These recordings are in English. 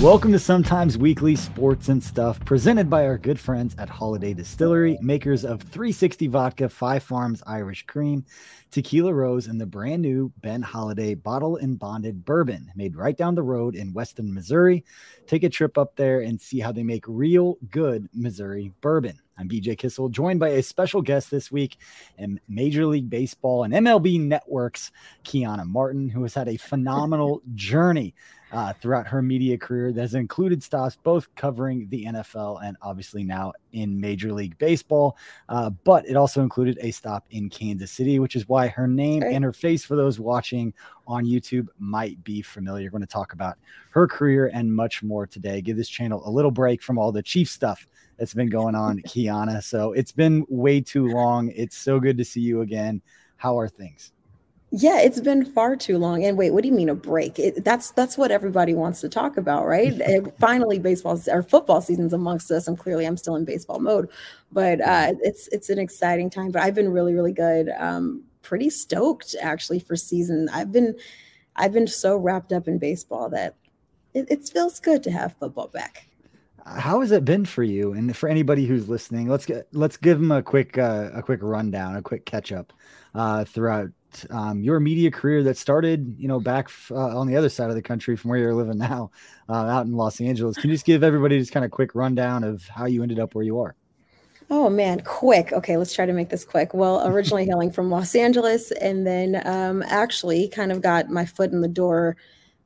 Welcome to Sometimes Weekly Sports and Stuff, presented by our good friends at Holladay Distillery, makers of 360 Vodka, Five Farms Irish Cream, Tequila Rose, and the brand new Ben Holladay Bottle and Bonded Bourbon, made right down the road in Weston, Missouri. Take a trip up there and see how they make real good Missouri bourbon. I'm BJ Kissel, joined by a special guest this week in Major League Baseball and MLB Network's Keiana Martin, who has had a phenomenal journey uh, throughout her media career that has included stops both covering the NFL and obviously now in Major League Baseball. Uh, but it also included a stop in Kansas City, which is why her name and her face for those watching on YouTube might be familiar. We're going to talk about her career and much more today. Give this channel a little break from all the Chief stuff that's been going on, Keiana. So it's been way too long. It's so good to see you again. How are things? Yeah, it's been far too long. And wait, what do you mean a break? It, that's that's what everybody wants to talk about, right? finally, baseball or football season's amongst us. And clearly, I'm still in baseball mode, but uh, it's it's an exciting time. But I've been really really good. Um, pretty stoked actually for season. I've been I've been so wrapped up in baseball that it, it feels good to have football back. How has it been for you? And for anybody who's listening, let's get let's give them a quick uh, a quick rundown, a quick catch up uh, throughout um, your media career that started, you know, back uh, on the other side of the country from where you're living now, uh, out in Los Angeles. Can you just give everybody just kind of quick rundown of how you ended up where you are? Oh man, quick. Okay, let's try to make this quick. Well, originally hailing from Los Angeles, and then um, actually kind of got my foot in the door.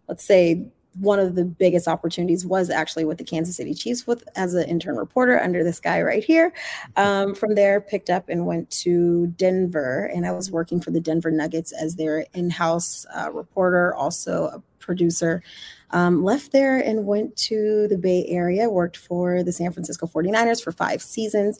Let's say one of the biggest opportunities was actually with the Kansas City Chiefs with as an intern reporter under this guy right here. Um, from there, picked up and went to Denver, and I was working for the Denver Nuggets as their in-house uh, reporter, also a producer. Um, left there and went to the Bay Area, worked for the San Francisco 49ers for five seasons.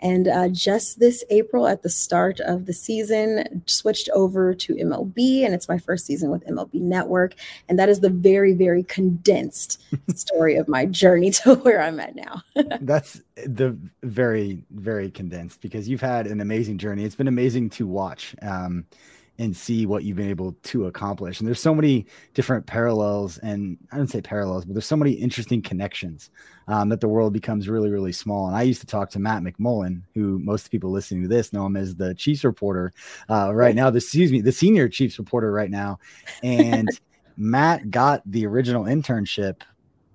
And uh, just this April, at the start of the season, switched over to MLB. And it's my first season with MLB Network. And that is the very, very condensed story of my journey to where I'm at now. That's the very, very condensed because you've had an amazing journey. It's been amazing to watch. Um, and see what you've been able to accomplish. And there's so many different parallels, and I don't say parallels, but there's so many interesting connections um, that the world becomes really, really small. And I used to talk to Matt McMullen, who most people listening to this know him as the Chiefs reporter uh, right now. The, excuse me, the senior Chiefs reporter right now, and Matt got the original internship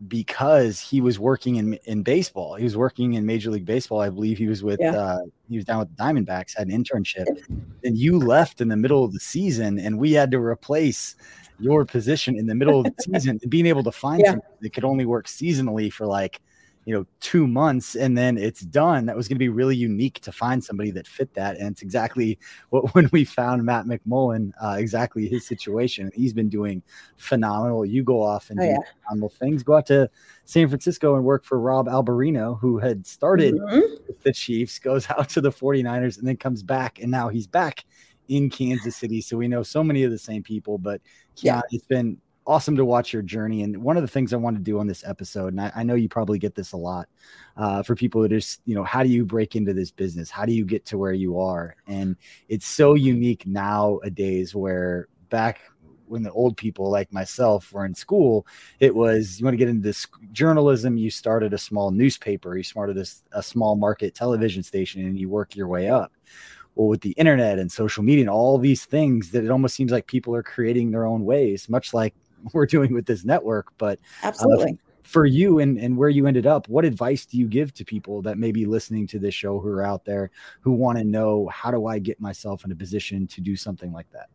because he was working in in baseball. He was working in Major League Baseball. I believe he was with yeah. uh, he was down with the Diamondbacks, had an internship. And you left in the middle of the season, and we had to replace your position in the middle of the season. being able to find yeah. something that could only work seasonally for like you know, two months and then it's done. That was going to be really unique to find somebody that fit that. And it's exactly what when we found Matt McMullen, uh, exactly his situation. He's been doing phenomenal. You go off and oh, do yeah. phenomenal things. Go out to San Francisco and work for Rob Alberino, who had started mm-hmm. with the Chiefs, goes out to the 49ers and then comes back. And now he's back in Kansas City. So we know so many of the same people, but yeah, it's been awesome to watch your journey. And one of the things I want to do on this episode, and I, I know you probably get this a lot uh, for people that just, you know, how do you break into this business? How do you get to where you are? And it's so unique nowadays where back when the old people like myself were in school, it was you want to get into this journalism, you started a small newspaper, you started a, a small market television station, and you work your way up well with the internet and social media and all these things that it almost seems like people are creating their own ways much like we're doing with this network. But uh, absolutely. Uh, for you and, and where you ended up, what advice do you give to people that may be listening to this show who are out there who want to know how do I get myself in a position to do something like that?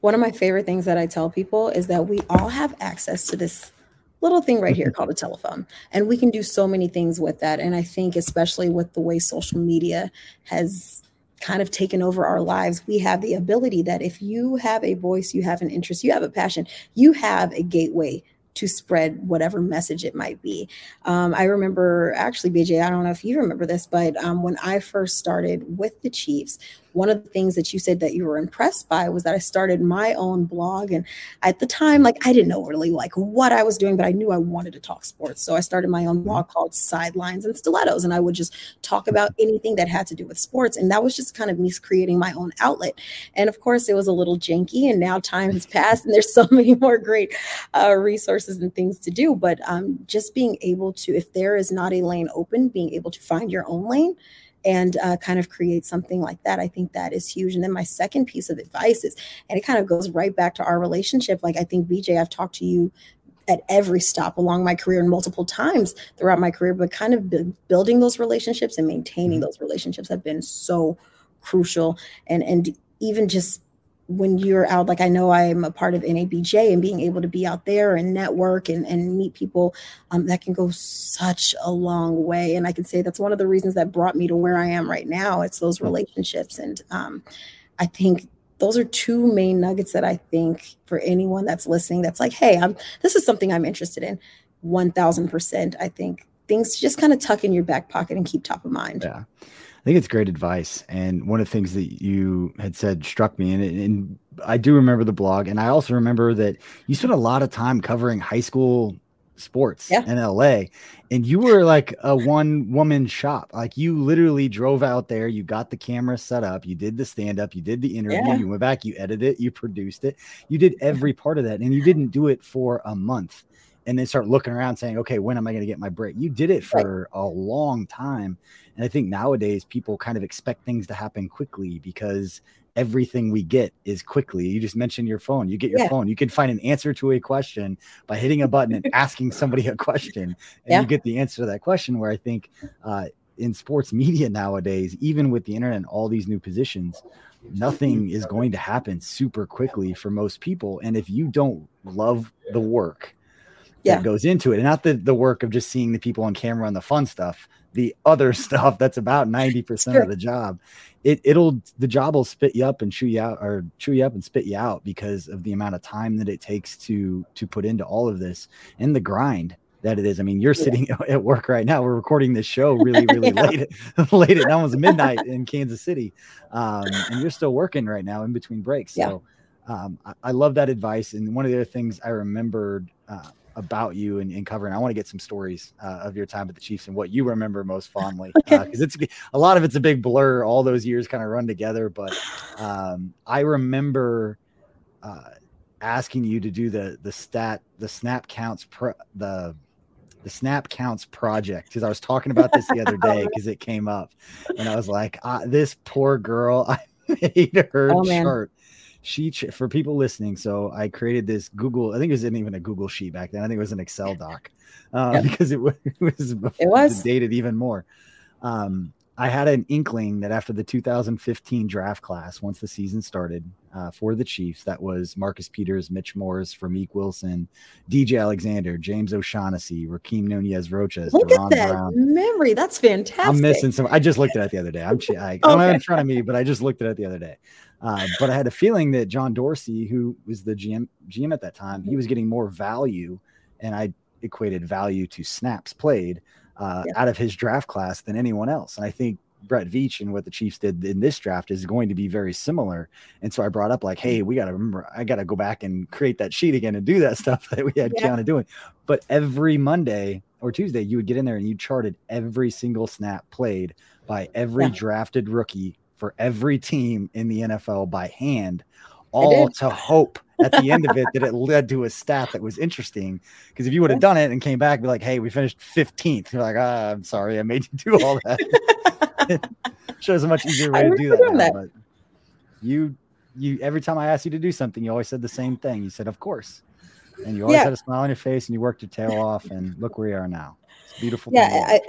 One of my favorite things that I tell people is that we all have access to this little thing right here called a telephone and we can do so many things with that and i think especially with the way social media has kind of taken over our lives, we have the ability that if you have a voice, you have an interest, you have a passion, you have a gateway to spread whatever message it might be. Um, I remember actually, BJ, I don't know if you remember this, but um, when I first started with the Chiefs, one of the things that you said that you were impressed by was that I started my own blog. And at the time, like I didn't know really like what I was doing, but I knew I wanted to talk sports. So I started my own blog called Sidelines and Stilettos. And I would just talk about anything that had to do with sports. And that was just kind of me creating my own outlet. And of course, it was a little janky. And now time has passed and there's so many more great uh, resources and things to do. But um, just being able to, if there is not a lane open, being able to find your own lane and uh, kind of create something like that. I think that is huge. And then my second piece of advice is, and it kind of goes right back to our relationship. Like I think BJ, I've talked to you at every stop along my career and multiple times throughout my career, but kind of building those relationships and maintaining mm-hmm. those relationships have been so crucial. And and even just when you're out, like I know I'm a part of NABJ and being able to be out there and network and, and meet people, um, that can go such a long way. And I can say that's one of the reasons that brought me to where I am right now. It's those hmm. relationships. And um, I think those are two main nuggets that I think for anyone that's listening, that's like, hey, I'm this is something I'm interested in. 1000%. I think things to just kind of tuck in your back pocket and keep top of mind. Yeah I think it's great advice. And one of the things that you had said struck me, and, and I do remember the blog, and I also remember that you spent a lot of time covering high school sports yeah. in LA and you were like a one woman shop like you literally drove out there you got the camera set up you did the stand up you did the interview yeah. you went back you edited it you produced it you did every part of that and you didn't do it for a month and then start looking around saying okay when am i going to get my break you did it for right. a long time and I think nowadays people kind of expect things to happen quickly because everything we get is quickly. You just mentioned your phone. You get your yeah. phone. You can find an answer to a question by hitting a button and asking somebody a question, and yeah. you get the answer to that question. Where I think uh, in sports media nowadays, even with the internet and all these new positions, nothing is going to happen super quickly for most people. And if you don't love the work yeah. that goes into it, and not the the work of just seeing the people on camera and the fun stuff, the other stuff that's about 90% sure. of the job it, it'll the job will spit you up and chew you out or chew you up and spit you out because of the amount of time that it takes to to put into all of this and the grind that it is. I mean, you're sitting at work right now. We're recording this show really, really yeah. late, late at almost midnight in Kansas City, um, and you're still working right now in between breaks. So, um, I, I, love that advice. And one of the other things I remembered uh, about you and, and, covering. I want to get some stories uh, of your time at the Chiefs and what you remember most fondly, because uh, it's a lot of it's a big blur. All those years kind of run together, but um, I remember uh, asking you to do the the stat the snap counts pro, the the snap counts project because I was talking about this the other day because it came up, and I was like, ah, this poor girl, I made her oh, chart she for people listening. So I created this Google. I think it wasn't even a Google sheet back then. I think it was an Excel doc uh, because it was it was, it was dated even more. Um, I had an inkling that after the 2015 draft class, once the season started, uh, for the Chiefs. That was Marcus Peters, Mitch Morse, Ramik Wilson, DJ Alexander, James O'Shaughnessy, Rakeem Nunez Roches. Look Deron at that Brown. memory. That's fantastic. I'm missing some. I just looked at it the other day. I'm I, I don't have it in front of me, but I just looked at it the other day. Uh, but I had a feeling that John Dorsey, who was the GM GM at that time, he was getting more value, and I equated value to snaps played uh, yeah. out of his draft class than anyone else. And I think Brett Veach and what the Chiefs did in this draft is going to be very similar. And so I brought up like, hey, we got to remember, I got to go back and create that sheet again and do that stuff that we had yeah. Keiana doing. But every Monday or Tuesday, you would get in there and you charted every single snap played by every yeah. drafted rookie for every team in the NFL by hand, all to hope at the end of it that it led to a stat that was interesting. Because if you would have done it and came back, be like, "Hey, we finished 15th," you're like, ah, "I'm sorry, I made you do all that." Shows a much easier way to do that, now, But you, you every time I asked you to do something, you always said the same thing. You said, "Of course," and you always yeah. had a smile on your face, and you worked your tail off. And look where you are now. It's beautiful. Yeah, I,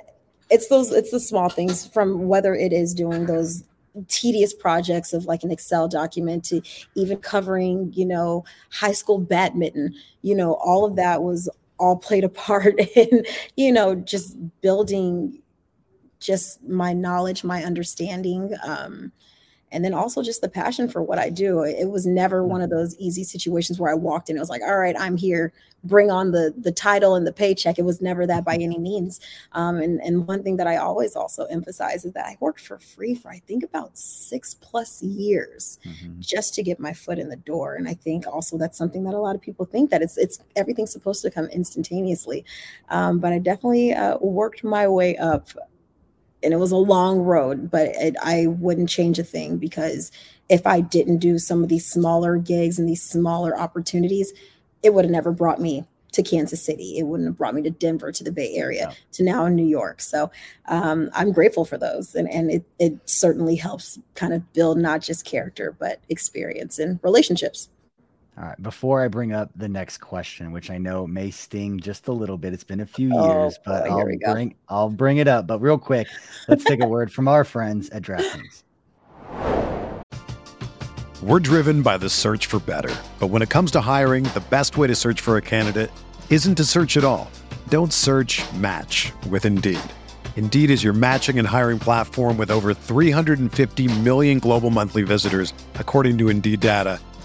it's those. It's the small things from whether it is doing those tedious projects of like an Excel document to even covering, you know, high school badminton, you know, all of that was all played a part in, you know, just building just my knowledge, my understanding. Um, and then also just the passion for what I do. It was never one of those easy situations where I walked in. It was like, all right, I'm here. Bring on the the title and the paycheck. It was never that by any means. Um, and and one thing that I always also emphasize is that I worked for free for I think about six plus years mm-hmm. just to get my foot in the door. And I think also that's something that a lot of people think that it's it's everything's supposed to come instantaneously. Um, but I definitely uh, worked my way up and it was a long road, but it, I wouldn't change a thing because if I didn't do some of these smaller gigs and these smaller opportunities, it would have never brought me to Kansas City. It wouldn't have brought me to Denver, to the Bay Area, to now in New York. So um, I'm grateful for those. And, and it, it certainly helps kind of build not just character, but experience and relationships. All right. Before I bring up the next question, which I know may sting just a little bit, it's been a few oh, years, but I'll bring I'll bring it up. But real quick, let's take a word from our friends at DraftKings. We're driven by the search for better, but when it comes to hiring, the best way to search for a candidate isn't to search at all. Don't search. Match with Indeed. Indeed is your matching and hiring platform with over 350 million global monthly visitors, according to Indeed data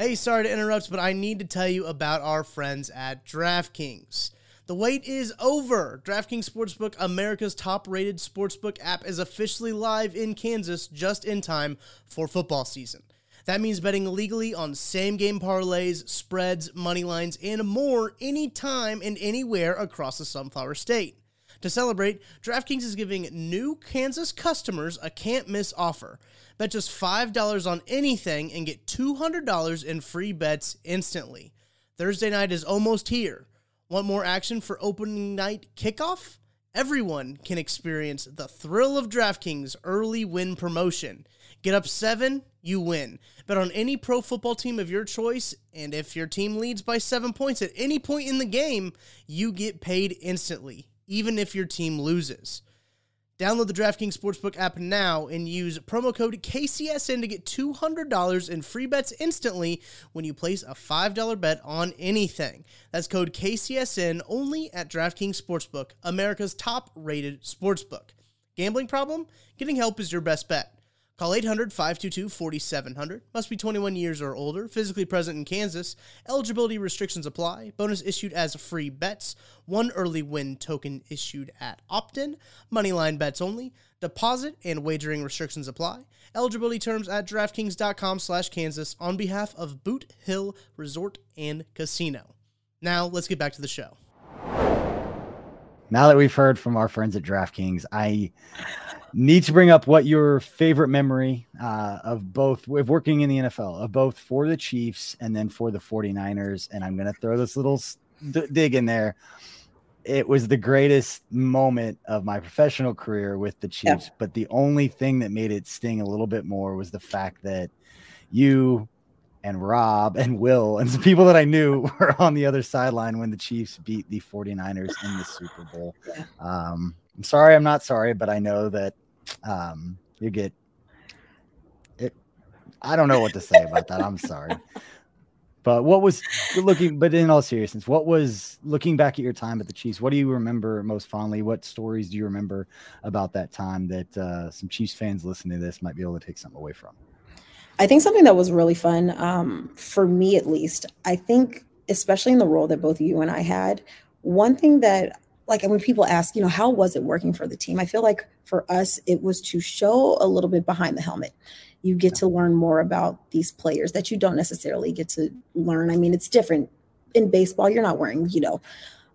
Hey, sorry to interrupt, but I need to tell you about our friends at DraftKings. The wait is over. DraftKings Sportsbook, America's top rated sportsbook app, is officially live in Kansas just in time for football season. That means betting legally on same game parlays, spreads, money lines, and more anytime and anywhere across the Sunflower State. To celebrate, DraftKings is giving new Kansas customers a can't miss offer. Bet just $5 on anything and get $200 in free bets instantly. Thursday night is almost here. Want more action for opening night kickoff? Everyone can experience the thrill of DraftKings early win promotion. Get up seven, you win. Bet on any pro football team of your choice, and if your team leads by seven points at any point in the game, you get paid instantly even if your team loses. Download the DraftKings Sportsbook app now and use promo code KCSN to get $200 in free bets instantly when you place a $5 bet on anything. That's code KCSN only at DraftKings Sportsbook, America's top rated sportsbook. Gambling problem? Getting help is your best bet. Call 800 522 4700. Must be 21 years or older. Physically present in Kansas. Eligibility restrictions apply. Bonus issued as free bets. One early win token issued at opt in. Moneyline bets only. Deposit and wagering restrictions apply. Eligibility terms at DraftKings.com slash Kansas on behalf of Boot Hill Resort and Casino. Now let's get back to the show. Now that we've heard from our friends at DraftKings, I need to bring up what your favorite memory uh, of both of working in the NFL of both for the Chiefs and then for the 49ers. And I'm going to throw this little dig in there. It was the greatest moment of my professional career with the Chiefs, yeah. but the only thing that made it sting a little bit more was the fact that you and Rob and Will and some people that I knew were on the other sideline when the Chiefs beat the 49ers in the Super Bowl. Um, I'm sorry, I'm not sorry, but I know that um, you get it. I don't know what to say about that. I'm sorry. But what was looking, but in all seriousness, what was looking back at your time at the Chiefs? What do you remember most fondly? What stories do you remember about that time that uh, some Chiefs fans listening to this might be able to take something away from? I think something that was really fun, um, for me at least, I think, especially in the role that both you and I had, one thing that like when people ask, you know, how was it working for the team? I feel like for us, it was to show a little bit behind the helmet. You get to learn more about these players that you don't necessarily get to learn. I mean, it's different in baseball. You're not wearing, you know,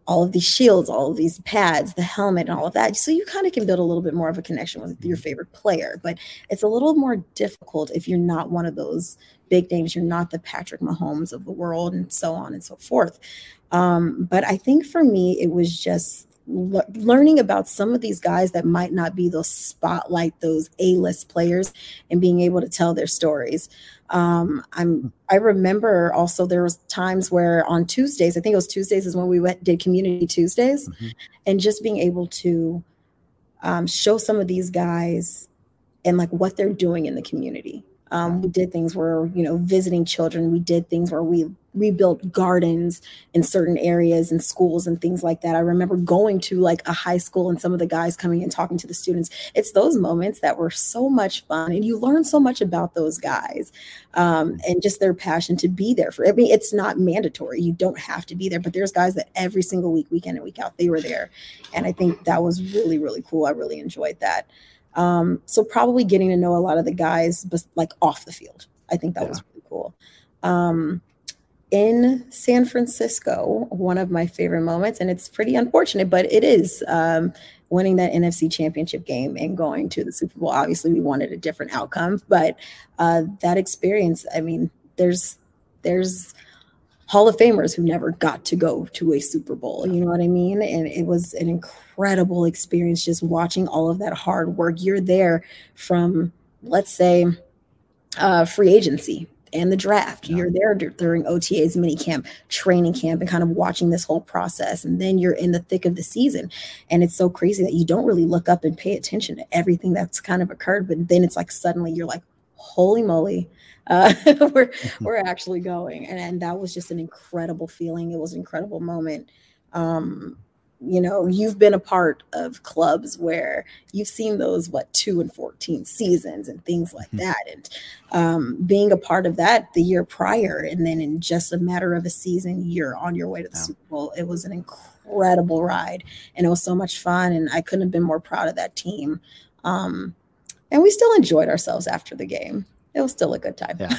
all of these shields, all of these pads, the helmet, and all of that. So you kind of can build a little bit more of a connection with your mm-hmm. favorite player. But it's a little more difficult if you're not one of those big names. You're not the Patrick Mahomes of the world, and so on and so forth. Um, but I think for me, it was just le- learning about some of these guys that might not be those spotlight, those A-list players, and being able to tell their stories. Um, I'm I remember also there was times where on Tuesdays, I think it was Tuesdays is when we went did community Tuesdays, mm-hmm. and just being able to um, show some of these guys and like what they're doing in the community. Um, we did things where you know visiting children. We did things where we rebuilt gardens in certain areas and schools and things like that. I remember going to like a high school and some of the guys coming and talking to the students. It's those moments that were so much fun, and you learn so much about those guys um, and just their passion to be there for. I mean, it's not mandatory; you don't have to be there, but there's guys that every single week, weekend and week out, they were there, and I think that was really, really cool. I really enjoyed that. Um, so probably getting to know a lot of the guys, but like off the field. I think that yeah. was really cool. Um, in San Francisco, one of my favorite moments, and it's pretty unfortunate, but it is um, winning that NFC championship game and going to the Super Bowl. Obviously, we wanted a different outcome, but uh, that experience, I mean, there's, there's, Hall of Famers who never got to go to a Super Bowl. You know what I mean? And it was an incredible experience just watching all of that hard work. You're there from, let's say, uh, free agency and the draft. Yeah. You're there during OTA's mini camp, training camp, and kind of watching this whole process. And then you're in the thick of the season. And it's so crazy that you don't really look up and pay attention to everything that's kind of occurred. But then it's like suddenly you're like, holy moly, uh, we're we're actually going, and and that was just an incredible feeling. It was an incredible moment. Um, you know, you've been a part of clubs where you've seen those what two and fourteen seasons and things like mm-hmm. that, and um, being a part of that the year prior, and then in just a matter of a season, you're on your way to the yeah. Super Bowl. It was an incredible ride, and it was so much fun, and I couldn't have been more proud of that team. Um, and we still enjoyed ourselves after the game it was still a good time. Yeah.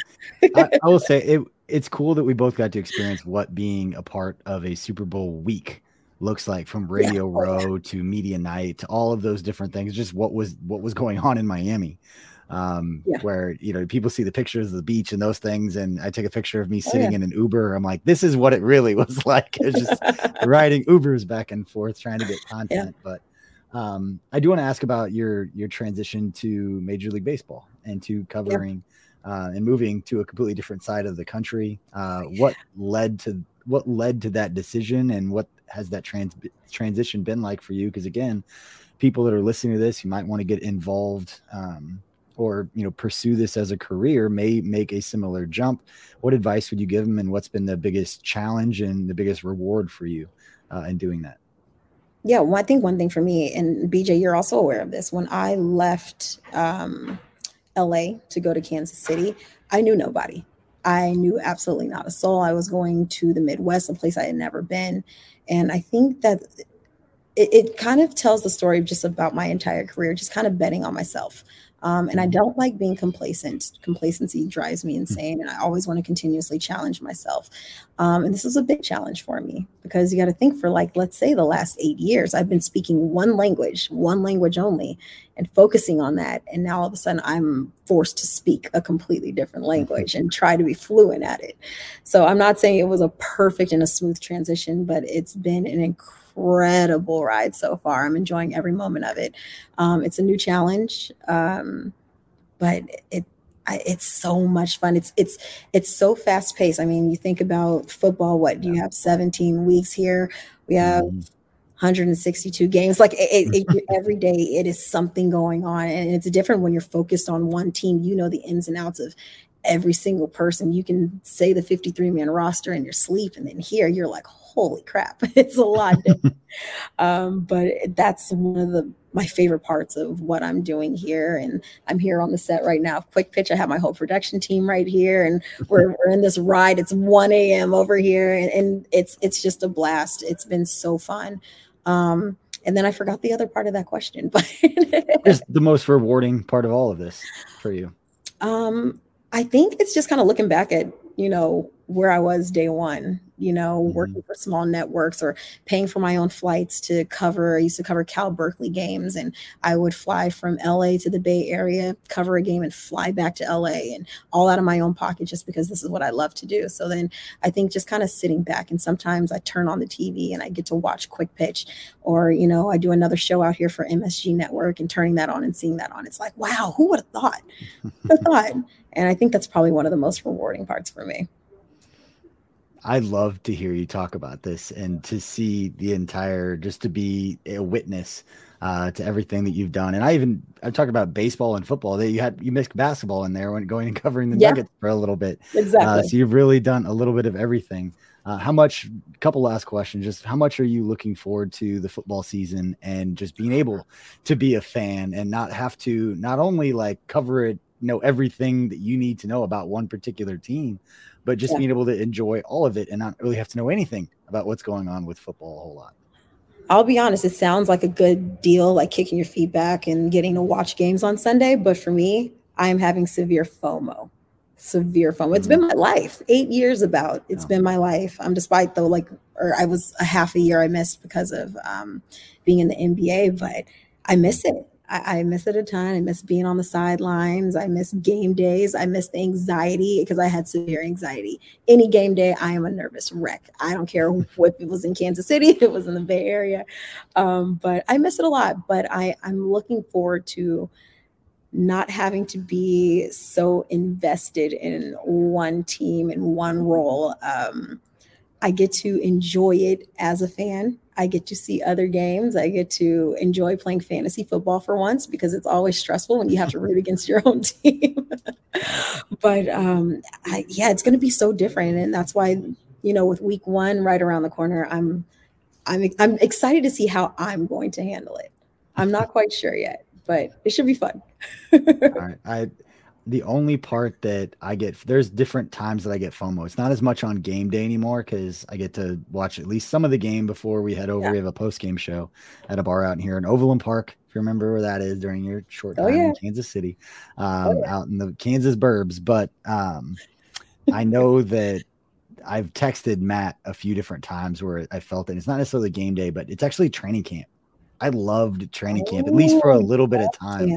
I, I, will say it, it's cool that we both got to experience what being a part of a Super Bowl week looks like from Radio yeah. Row to Media Night to all of those different things. Just what was what was going on in Miami. Um, yeah. where you know people see the pictures of the beach and those things, and I take a picture of me sitting oh, yeah. in an Uber. I'm like, this is what it really was like. It's just riding Ubers back and forth trying to get content. But um, I do want to ask about your your transition to Major League Baseball and to covering uh, and moving to a completely different side of the country. Uh, what led to what led to that decision and what has that trans transition been like for you? Because again, people that are listening to this, you might want to get involved um, or you know pursue this as a career may make a similar jump. What advice would you give them, and what's been the biggest challenge and the biggest reward for you uh, in doing that? Yeah, well, I think one thing for me, and BJ, you're also aware of this. When I left um, LA to go to Kansas City, I knew nobody. I knew absolutely not a soul. I was going to the Midwest, a place I had never been. And I think that it, it kind of tells the story just about my entire career, just kind of betting on myself. Um, and I don't like being complacent. Complacency drives me insane, and I always want to continuously challenge myself. Um, and this was a big challenge for me because you got to think for like, let's say, the last eight years, I've been speaking one language, one language only, and focusing on that. And now all of a sudden, I'm forced to speak a completely different mm-hmm. language and try to be fluent at it. So I'm not saying it was a perfect and a smooth transition, but it's been an incredible incredible ride so far. I'm enjoying every moment of it. Um, it's a new challenge, um, but it I, it's so much fun. It's it's it's so fast paced. I mean, you think about football. What do you have? 17 weeks here. We have. Mm-hmm. 162 games like it, it, it, every day it is something going on and it's different when you're focused on one team you know the ins and outs of every single person you can say the 53 man roster in your sleep and then here you're like holy crap, it's a lot. um, but that's one of the my favorite parts of what I'm doing here. And I'm here on the set right now. Quick pitch. I have my whole production team right here, and we're, we're in this ride. It's 1 a.m. over here, and, and it's it's just a blast. It's been so fun. Um, and then I forgot the other part of that question, but it's the most rewarding part of all of this for you. Um, I think it's just kind of looking back at you know where I was day one, you know, mm-hmm. working for small networks or paying for my own flights to cover. I used to cover Cal Berkeley games, and I would fly from LA to the Bay Area, cover a game, and fly back to LA, and all out of my own pocket just because this is what I love to do. So then I think just kind of sitting back, and sometimes I turn on the TV and I get to watch Quick Pitch, or you know, I do another show out here for MSG Network and turning that on and seeing that on. It's like, wow, who would have thought? Who thought? And I think that's probably one of the most rewarding parts for me. I love to hear you talk about this and to see the entire, just to be a witness uh, to everything that you've done. And I even I talked about baseball and football. That you had you missed basketball in there when going and covering the yeah. Nuggets for a little bit. Exactly. Uh, so you've really done a little bit of everything. Uh, how much? Couple last questions. Just how much are you looking forward to the football season and just being able to be a fan and not have to not only like cover it, know everything that you need to know about one particular team, but just yeah. being able to enjoy all of it and not really have to know anything about what's going on with football a whole lot. I'll be honest, it sounds like a good deal, like kicking your feet back and getting to watch games on Sunday. But for me, I am having severe FOMO. Severe FOMO. It's mm-hmm. been my life. Eight years about. It's yeah. been my life. I'm um, despite though, like, or I was a half a year I missed because of um, being in the NBA, but I miss it. I, I, miss it a ton. I miss being on the sidelines. I miss game days. I miss the anxiety because I had severe anxiety. Any game day, I am a nervous wreck. I don't care what it was in Kansas City, if it was in the Bay Area, um, but I miss it a lot. But I, I'm looking forward to not having to be so invested in one team and one role. Um, I get to enjoy it as a fan. I get to see other games. I get to enjoy playing fantasy football for once because it's always stressful when you have to root against your own team. but um, I, yeah, it's going to be so different, and that's why you know, with week one right around the corner, I'm I'm I'm excited to see how I'm going to handle it. I'm not quite sure yet, but it should be fun. I the only part that I get there's different times that I get FOMO. It's not as much on game day anymore because I get to watch at least some of the game before we head over. Yeah. We have a post game show at a bar out here in Overland Park. If you remember where that is during your short oh, time oh, yeah. in Kansas City, oh, um, oh, yeah. out in the Kansas burbs. But um, I know that I've texted Matt a few different times where I felt it. It's not necessarily game day, but it's actually training camp. I loved training camp, at least for a little bit of time.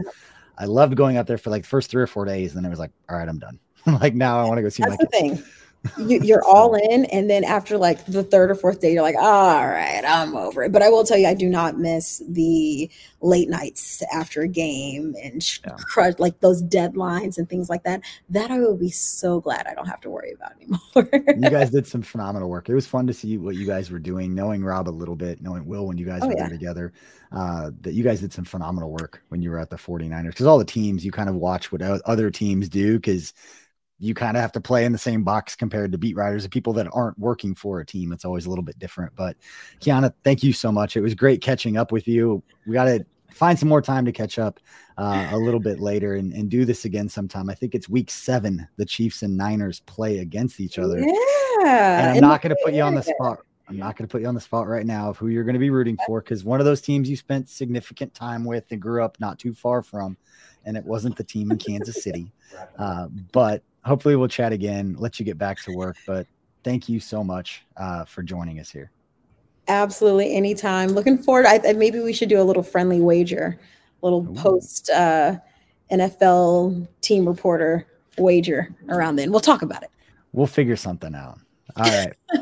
I loved going out there for like the first three or four days, and then it was like, all right, I'm done. like now I want to go see That's my the kids. thing. You, you're all in, and then after like the third or fourth day, you're like, all right, I'm over it. But I will tell you, I do not miss the late nights after a game and Yeah. crush like those deadlines and things like that. That I will be so glad I don't have to worry about anymore. you guys did some phenomenal work. It was fun to see what you guys were doing, knowing Rob a little bit, knowing Will when you guys Oh, were yeah. there together. Uh, that you guys did some phenomenal work when you were at the 49ers because all the teams you kind of watch what other teams do because you kind of have to play in the same box compared to beat writers and people that aren't working for a team. It's always a little bit different. But Keiana, thank you so much. It was great catching up with you. We got to find some more time to catch up uh, a little bit later and, and do this again sometime. I think it's week seven. The Chiefs and Niners play against each other. yeah, And I'm not going to put you on the spot. I'm not going to put you on the spot right now of who you're going to be rooting for because one of those teams you spent significant time with and grew up not too far from, and it wasn't the team in Kansas City. Uh, but hopefully we'll chat again, let you get back to work. But thank you so much uh, for joining us here. Absolutely, anytime. Looking forward. I, I- maybe we should do a little friendly wager, little Ooh. post uh, NFL team reporter wager around then. We'll talk about it. We'll figure something out. All right.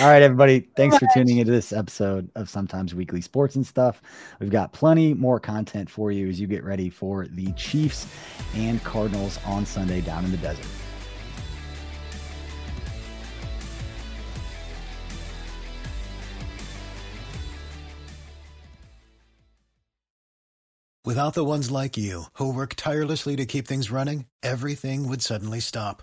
All right, everybody. Thanks for tuning into this episode of Sometimes Weekly Sports and Stuff. We've got plenty more content for you as you get ready for the Chiefs and Cardinals on Sunday down in the desert. Without the ones like you, who work tirelessly to keep things running, everything would suddenly stop.